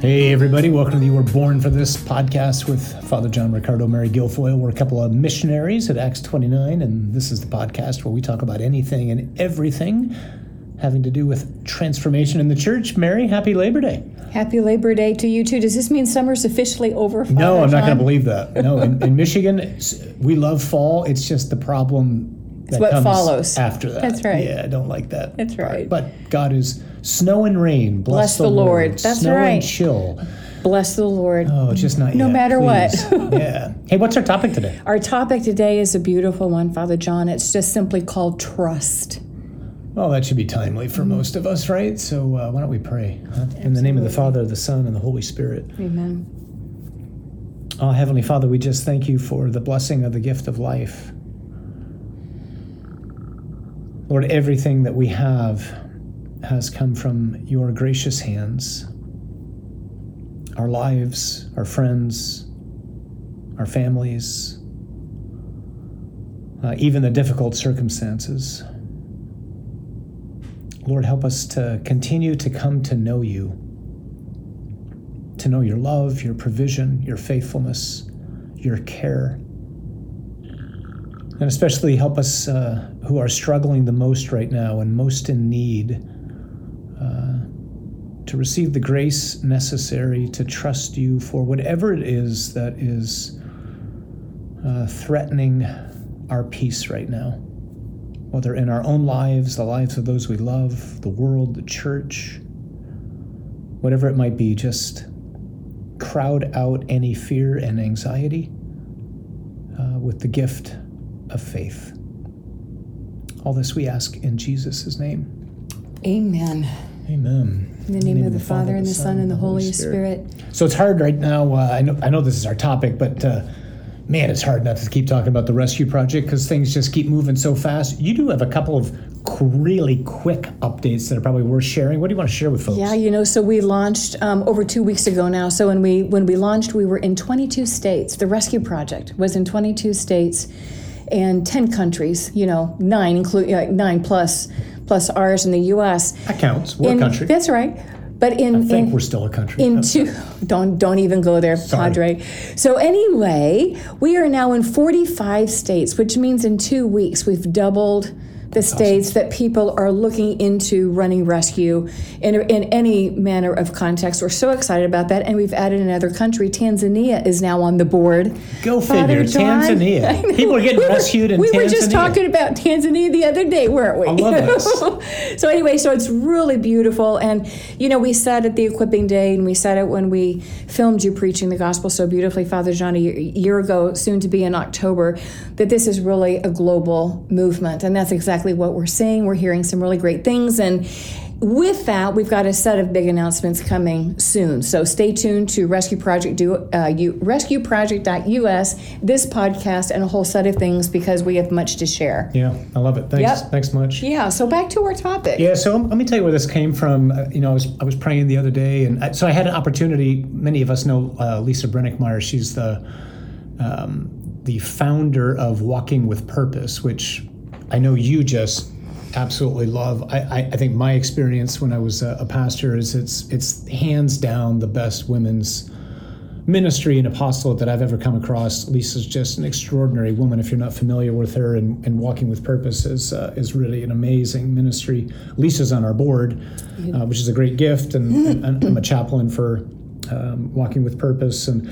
Hey, everybody, welcome to the You Were Born for This podcast with Father John Riccardo, Mary Guilfoyle. We're a couple of missionaries at Acts 29, and this is the podcast where we talk about anything and everything having to do with transformation in the church. Mary, happy Labor Day. Happy Labor Day to you too. Does this mean summer's officially over? Father no, I'm not going to believe that. No, in, in Michigan, we love fall. It's just the problem that what comes follows. after that. That's right. Yeah, I don't like that. That's part. right. But God is snow and rain. Bless, Bless the Lord. That's snow right. and chill. Bless the Lord. Oh, just not No yet, matter what. yeah. Hey, what's our topic today? Our topic today is a beautiful one, Father John. It's just simply called trust. Well, that should be timely for most of us, right? So uh, why don't we pray? huh? In the name of the Father, the Son, and the Holy Spirit. Amen. Oh, Heavenly Father, we just thank you for the blessing of the gift of life. Lord, everything that we have has come from your gracious hands. Our lives, our friends, our families, uh, even the difficult circumstances. Lord, help us to continue to come to know you, to know your love, your provision, your faithfulness, your care. And especially help us uh, who are struggling the most right now and most in need uh, to receive the grace necessary to trust you for whatever it is that is uh, threatening our peace right now whether in our own lives, the lives of those we love, the world, the church, whatever it might be, just crowd out any fear and anxiety uh, with the gift of faith. All this we ask in Jesus' name. Amen. Amen. In the name, of the Father, and the Son, and the Holy Spirit. So it's hard right now. Uh, I know I know this is our topic, but uh, man, it's hard not to keep talking about the rescue project because things just keep moving so fast. You do have a couple of really quick updates that are probably worth sharing. What do you want to share with folks? Yeah, you know, so we launched um, over two weeks ago now. So when we when we launched, we were in 22 states. The Rescue Project was in 22 states and 10 countries. You know, nine include uh, nine plus plus ours in the U.S. that counts. We're a country. That's right. But in I think in, we're still a country. in two don't don't even go there Sorry. padre so anyway we are now in 45 states which means in two weeks we've doubled the states that people are looking into running rescue in, in any manner of context. We're so excited about that. And we've added another country. Tanzania is now on the board. Go Father figure. John, Tanzania. People are getting We were- rescued in We Tanzania. were just talking about Tanzania the other day, weren't we? I love this. so anyway, so it's really beautiful, and you know, we said at the equipping day, and we said it when we filmed you preaching the gospel so beautifully, Father John, a year, year ago, soon to be in October, that this is really a global movement, and that's exactly what we're seeing. We're hearing some really great things, and with that, we've got a set of big announcements coming soon. So stay tuned to Rescue Project do, uh, you, rescueproject.us, this podcast, and a whole set of things because we have much to share. Yeah, I love it. Thanks. Yep. Thanks much. Yeah. So back to our topic. Yeah, so let me tell you where this came from. Uh, you know, I was I was praying the other day, and I, so I had an opportunity. Many of us know uh, Lisa Brenninkmeyer. She's the um, the founder of Walking with Purpose, which I know you just absolutely love. I, I, I think my experience when I was a, a pastor is it's it's hands down the best women's ministry and apostolate that I've ever come across. Lisa's just an extraordinary woman. If you're not familiar with her, and, and Walking with Purpose is uh, is really an amazing ministry. Lisa's on our board, uh, which is a great gift, and, and I'm a chaplain for um, Walking with Purpose, and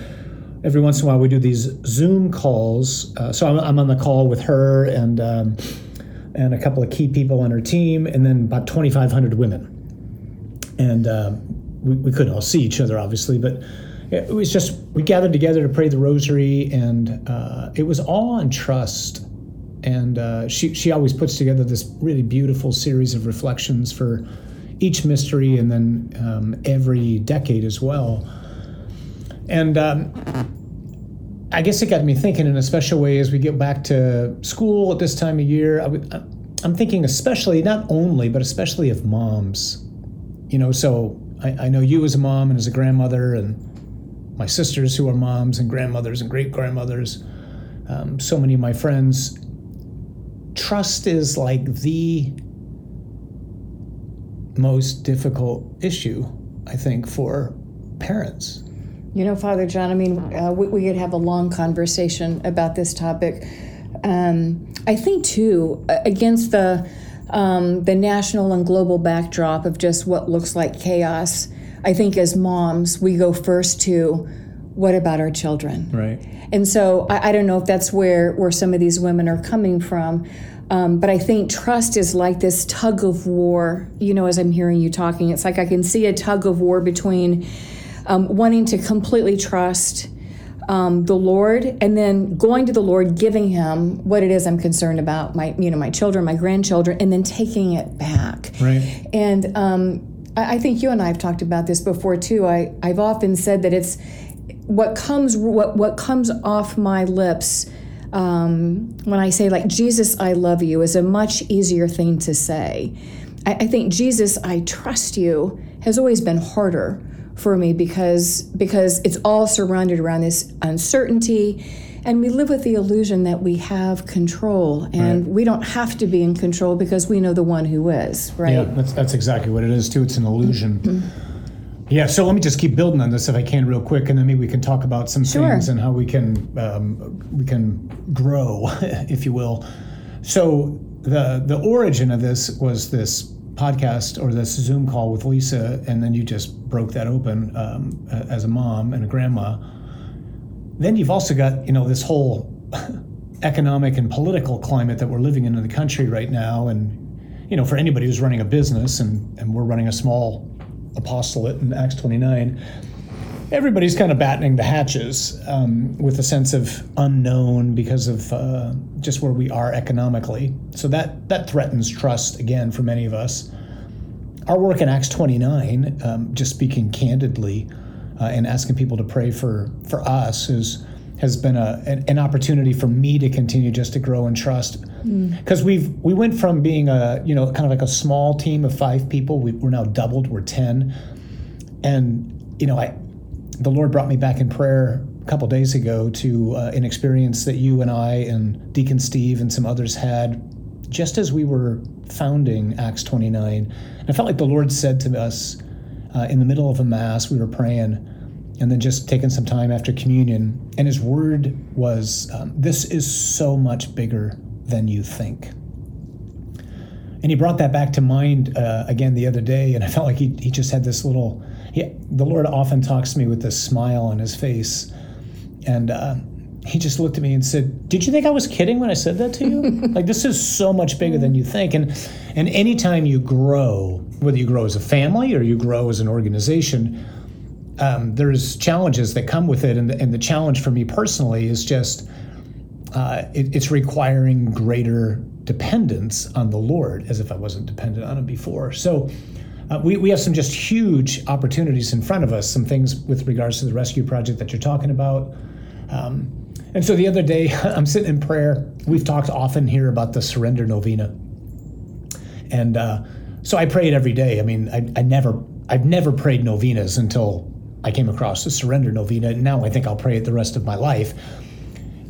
every once in a while we do these Zoom calls. Uh, so I'm, I'm on the call with her and um, and a couple of key people on her team, and then about 2,500 women. And um, we, we couldn't all see each other obviously but it was just we gathered together to pray the rosary and uh, it was all on trust. And uh, she, she always puts together this really beautiful series of reflections for each mystery and then um, every decade as well. And um, I guess it got me thinking in a special way as we get back to school at this time of year. Would, I'm thinking especially, not only, but especially of moms. You know, so I, I know you as a mom and as a grandmother, and my sisters who are moms and grandmothers and great grandmothers, um, so many of my friends. Trust is like the most difficult issue, I think, for parents? You know, Father John, I mean, uh, we, we, could have a long conversation about this topic. Um, I think, too, against the um, the national and global backdrop of just what looks like chaos, I think as moms, we go first to what about our children? Right. And so I, I don't know if that's where, where some of these women are coming from. Um, but I think trust is like this tug of war. You know, as I'm hearing you talking, it's like I can see a tug of war between um, wanting to completely trust um, the Lord and then going to the Lord, giving Him what it is I'm concerned about, my you know my children, my grandchildren, and then taking it back. Right. And um, I, I think you and I have talked about this before too. I I've often said that it's what comes what what comes off my lips um, when I say like Jesus, I love you is a much easier thing to say. I, I think Jesus, I trust you has always been harder for me because because it's all surrounded around this uncertainty and we live with the illusion that we have control and right. we don't have to be in control because we know the one who is right yeah that's, that's exactly what it is too it's an illusion mm-hmm. Yeah, so let me just keep building on this if I can, real quick, and then maybe we can talk about some sure. things and how we can um, we can grow, if you will. So the the origin of this was this podcast or this Zoom call with Lisa, and then you just broke that open um, as a mom and a grandma. Then you've also got you know this whole economic and political climate that we're living in in the country right now, and you know for anybody who's running a business, and and we're running a small apostolate in Acts 29, everybody's kind of battening the hatches um, with a sense of unknown because of uh, just where we are economically. So that that threatens trust again for many of us. Our work in Acts 29, um, just speaking candidly, uh, and asking people to pray for for us is has been a an, an, opportunity for me to continue just to grow in trust because mm. we've we went from being a you know kind of like a small team of five people we, we're now doubled we're 10 and you know i the lord brought me back in prayer a couple days ago to uh, an experience that you and i and deacon steve and some others had just as we were founding acts 29 and i felt like the lord said to us uh, in the middle of a mass we were praying and then just taking some time after communion. And his word was, um, This is so much bigger than you think. And he brought that back to mind uh, again the other day, and I felt like he, he just had this little. He, the Lord often talks to me with this smile on his face. And uh, he just looked at me and said, "Did you think I was kidding when I said that to you? like this is so much bigger than you think." And and anytime you grow, whether you grow as a family or you grow as an organization, um, there's challenges that come with it, and the, and the challenge for me personally is just uh, it, it's requiring greater dependence on the Lord, as if I wasn't dependent on Him before. So. Uh, we, we have some just huge opportunities in front of us, some things with regards to the rescue project that you're talking about. Um, and so the other day, I'm sitting in prayer. We've talked often here about the surrender novena. And uh, so I pray it every day. I mean, I, I never, I've never prayed novenas until I came across the surrender novena. And now I think I'll pray it the rest of my life.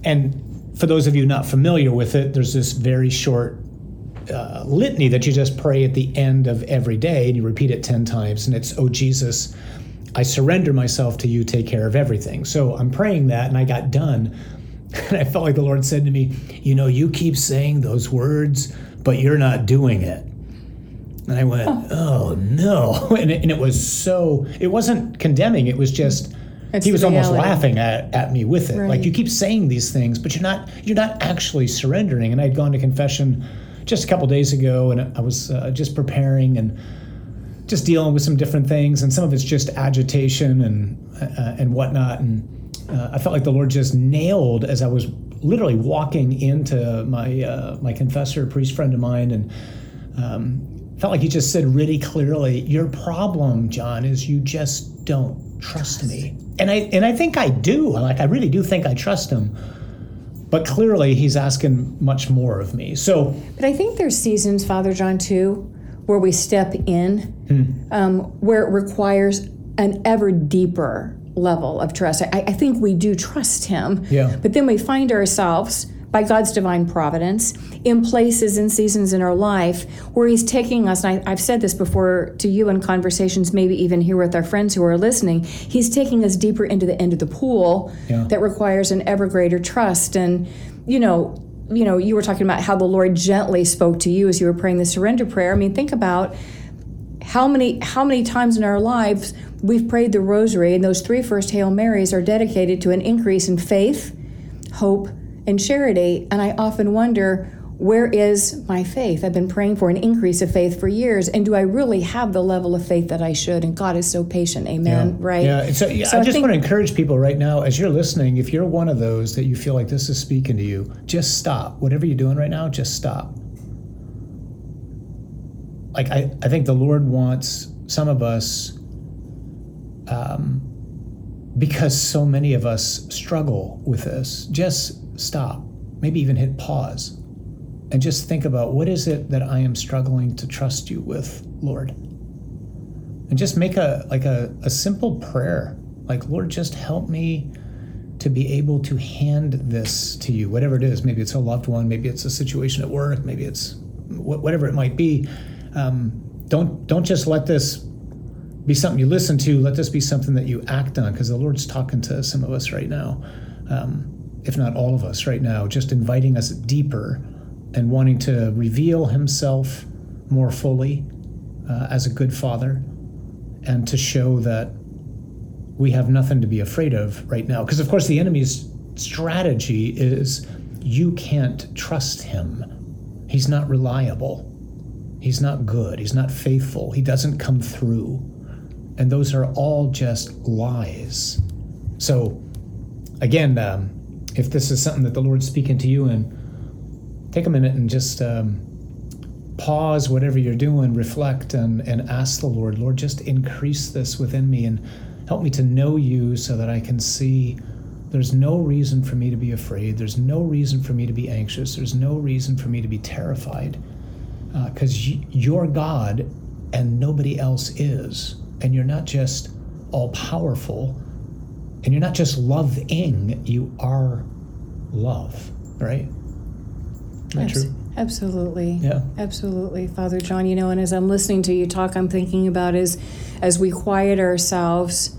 And for those of you not familiar with it, there's this very short uh, litany that you just pray at the end of every day, and you repeat it 10 times. And it's, Oh Jesus, I surrender myself to you, take care of everything. So I'm praying that, and I got done. And I felt like the Lord said to me, You know, you keep saying those words, but you're not doing it. And I went, oh, oh no. And it, and it, was so, it wasn't condemning, it was just, it's he was almost laughing at, at me with it. Right. Like you keep saying these things, but you're not, you're not actually surrendering. And I'd gone to confession just a couple days ago and I was uh, just preparing and just dealing with some different things. And some of it's just agitation and, uh, and whatnot. And uh, I felt like the Lord just nailed as I was literally walking into my, uh, my confessor, priest friend of mine, and um, felt like he just said really clearly, "Your problem, John, is you just don't trust me." And I and I think I do. Like I really do think I trust him. But clearly, he's asking much more of me. So, but I think there's seasons, Father John, too, where we step in, hmm. um, where it requires an ever deeper level of trust. I, I, think we do trust him. Yeah. But then we find ourselves by God's divine providence in places and seasons in our life where He's taking us. And I, I've said this before to you in conversations, maybe even here with our friends who are listening. He's taking us deeper into the end of the pool Yeah. that requires an ever greater trust. And, you know, you know, you were talking about how the Lord gently spoke to you as you were praying the surrender prayer. I mean, think about how many how many times in our lives we've prayed the rosary and those three first hail marys are dedicated to an increase in faith hope and charity and i often wonder where is my faith i've been praying for an increase of faith for years and do i really have the level of faith that i should and god is so patient amen right Yeah. So, yeah, So I I just think- want to encourage people right now, as you're listening, if you're one of those that you feel like this is speaking to you, just stop. Whatever you're doing right now, just stop. Like, I, I think the Lord wants some of us, um, because so many of us struggle with this, just stop. Maybe even hit pause and just think about what is it that I am struggling to trust you with, Lord? and just make a like a, a simple prayer like lord just help me to be able to hand this to you whatever it is maybe it's a loved one maybe it's a situation at work maybe it's wh- whatever it might be um, don't don't just let this be something you listen to let this be something that you act on because the lord's talking to some of us right now um, if not all of us right now just inviting us deeper and wanting to reveal himself more fully uh, as a good father and to show that we have nothing to be afraid of right now. Because, of course, the enemy's strategy is you can't trust him. He's not reliable. He's not good. He's not faithful. He doesn't come through. And those are all just lies. So, again, um, if this is something that the Lord's speaking to you in, take a minute and just um, pause whatever you're doing, reflect, and, and ask the Lord, Lord, just increase this within me and help me to know you so that I can see there's no reason for me to be afraid. There's no reason for me to be anxious. There's no reason for me to be terrified because you're God and nobody else is. And you're not just all powerful and you're not just loving, you are love, right? Isn't that true? Absolutely. Yeah. Absolutely, Father John. You know, and as I'm listening to you talk, I'm thinking about is as we quiet ourselves,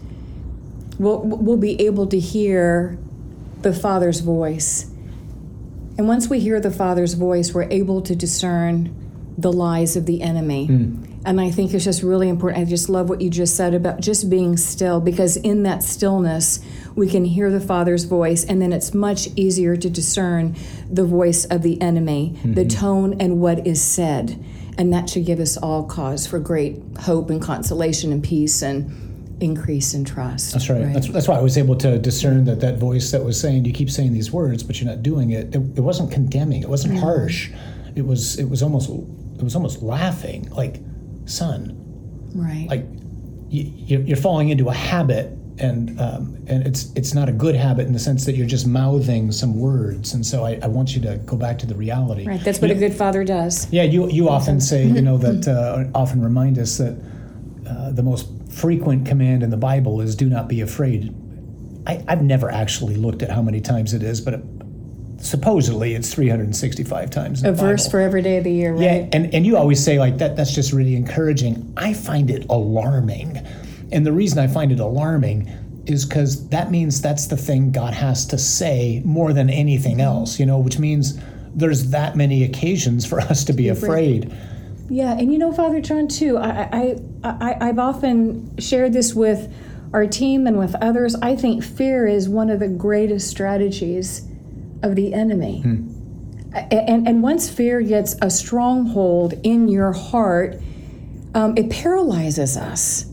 we'll we'll be able to hear the Father's voice. And once we hear the Father's voice, we're able to discern the lies of the enemy. Hmm. And I think it's just really important. I just love what you just said about just being still, because in that stillness, we can hear the Father's voice, and then it's much easier to discern the voice of the enemy, the mm-hmm. tone, and what is said. And that should give us all cause for great hope and consolation and peace and increase in trust. That's right. That's, that's why I was able to discern that that voice that was saying, "You keep saying these words, but you're not doing it." It, it wasn't condemning. It wasn't harsh. It was. It was almost. It was almost laughing. Like, son, right. like you, you're falling into a habit, and um, and it's it's not a good habit in the sense that you're just mouthing some words. And so I, I want you to go back to the reality. right. That's what a good father does. Yeah, you you often say, you know, that uh, often remind us that uh, the most frequent command in the Bible is "Do not be afraid." I, I've never actually looked at how many times it is, but it, supposedly it's 365 times. A verse Bible. for every day of the year, right? Yeah, and, and you always say like that that's just really encouraging. I find it alarming. And the reason I find it alarming is because that means that's the thing God has to say more than anything mm-hmm. else, you know, which means there's that many occasions for us to be afraid. Yeah, and you know, Father John, too. I, I, I, I've often shared this with our team and with others. I think fear is one of the greatest strategies of the enemy. A- And, and once fear gets a stronghold in your heart, um, it paralyzes us.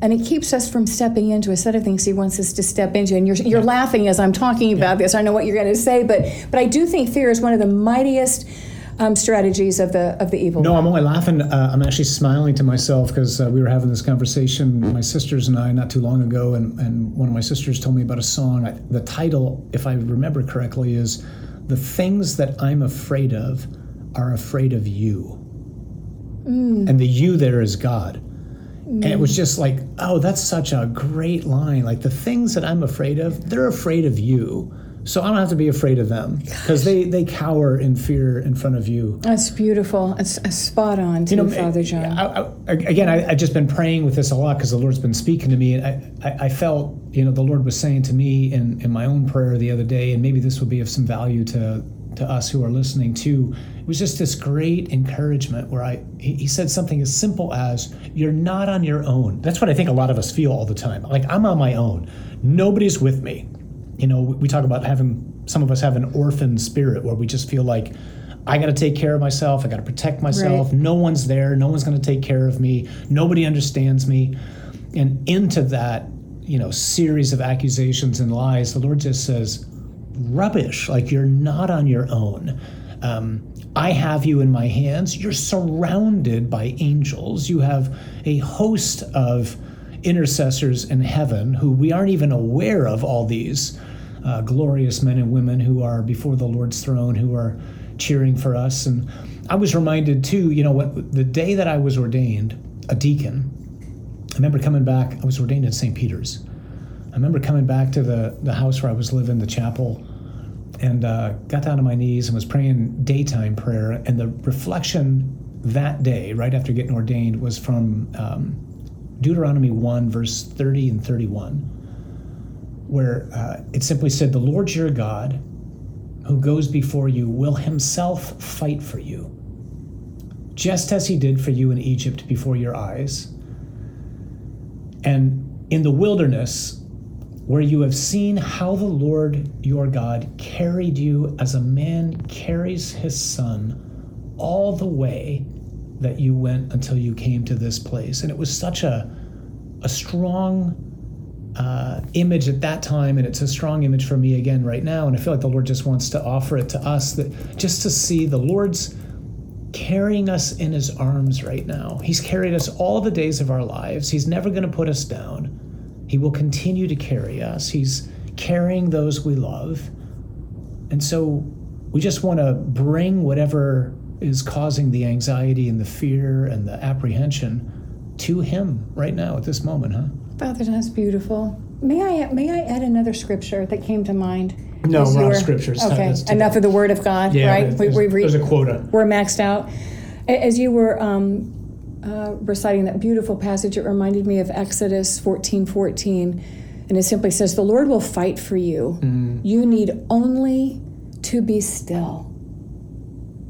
And it keeps us from stepping into a set of things he wants us to step into. And you're, you're laughing as I'm talking about this. I know what you're going to say, but but I do think fear is one of the mightiest um, strategies of the of the evil. No. I'm only laughing. Uh, I'm actually smiling to myself because uh, we were having this conversation, my sisters and I, not too long ago, and, and one of my sisters told me about a song. I, the title, if I remember correctly, is "The Things That I'm Afraid of Are Afraid of You," and the "You" there is God. And it was just like, oh, that's such a great line. Like the things that I'm afraid of, they're afraid of you. So I don't have to be afraid of them because they they cower in fear in front of you. That's beautiful. It's a spot on too, You know, Father eh, John. I, I, again, I, I've just been praying with this a lot because the Lord's been speaking to me, and I, I, I felt, you know, the Lord was saying to me in, in my own prayer the other day, and maybe this will be of some value to to us who are listening too. It was just this great encouragement where I he, he said something as simple as, "You're not on your own." That's what I think a lot of us feel all the time. Like I'm on my own. Nobody's with me. You know, we talk about having some of us have an orphan spirit where we just feel like I got to take care of myself. I got to protect myself. Right. No one's there. No one's going to take care of me. Nobody understands me. And into that, you know, series of accusations and lies, the Lord just says, rubbish. Like you're not on your own. Um, I have you in my hands. You're surrounded by angels. You have a host of intercessors in heaven who we aren't even aware of all these uh, glorious men and women who are before the Lord's throne, who are cheering for us. And I was reminded too, you know, what the day that I was ordained a deacon, I remember coming back. I was ordained in St. Peter's. I remember coming back to the the house where I was living, the chapel, and uh, got down on my knees and was praying daytime prayer. And the reflection that day, right after getting ordained, was from um, Deuteronomy 1, verse 30 and 31, where uh, it simply said, The Lord your God, who goes before you, will himself fight for you, just as he did for you in Egypt before your eyes. And in the wilderness, where you have seen how the Lord your God carried you as a man carries his son all the way that you went until you came to this place. And it was such a, a strong uh, image at that time, and it's a strong image for me again right now. And I feel like the Lord just wants to offer it to us that just to see the Lord's carrying us in his arms right now. He's carried us all the days of our lives. He's never going to put us down. He will continue to carry us. He's carrying those we love. And so we just want to bring whatever is causing the anxiety and the fear and the apprehension to him right now at this moment, huh? Father, that's beautiful. May I may I add another scripture that came to mind? No, we're you on scriptures. Okay, enough of the Word of God, right? There's, We- we- there's a quota. we're maxed out. As you were um, uh, reciting that beautiful passage, it reminded me of Exodus 14 14. And it simply says, The Lord will fight for you. Mm. You need only to be still.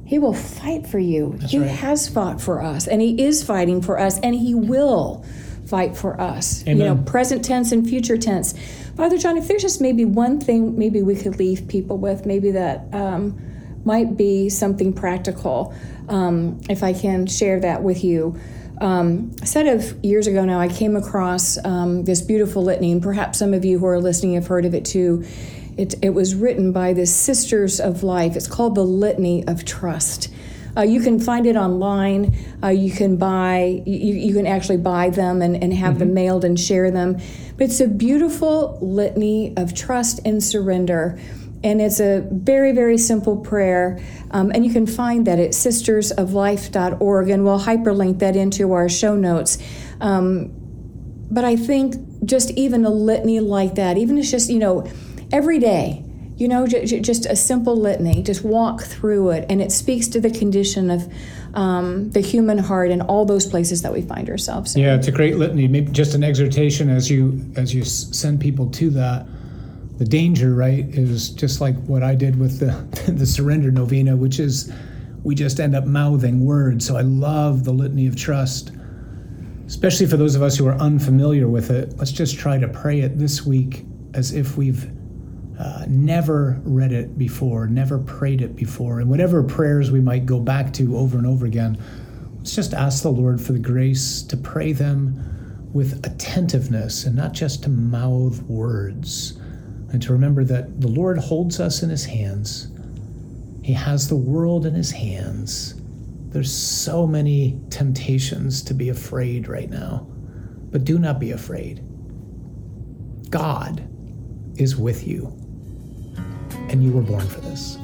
He will fight for you. he right. has fought for us, and He is fighting for us, and He will fight for us. You know, present tense and future tense. Father John, if there's just maybe one thing maybe we could leave people with, maybe that um, might be something practical, um, if I can share that with you. Um, a set of years ago now, I came across um, this beautiful litany, and perhaps some of you who are listening have heard of it too. It, it was written by the Sisters of Life. It's called the Litany of Trust. Uh, you can find it online. Uh, you can buy. You, you can actually buy them and, and have them mailed and share them. But it's a beautiful litany of trust and surrender, and it's a very very simple prayer. Um, and you can find that at sistersoflife.org, and we'll hyperlink that into our show notes. Um, but I think just even a litany like that, even it's just you know, every day, you know, j- just a simple litany, just walk through it, and it speaks to the condition of um, the human heart and all those places that we find ourselves in. Yeah, it's a great litany. Maybe just an exhortation as you as you send people to that. The danger, right, is just like what I did with the the surrender novena, which is we just end up mouthing words. So I love the litany of trust, especially for those of us who are unfamiliar with it. Let's just try to pray it this week as if we've uh, never read it before, never prayed it before, and whatever prayers we might go back to over and over again. Let's just ask the Lord for the grace to pray them with attentiveness and not just to mouth words. And to remember that the Lord holds us in his hands. He has the world in his hands. There's so many temptations to be afraid right now. But do not be afraid. God is with you. And you were born for this.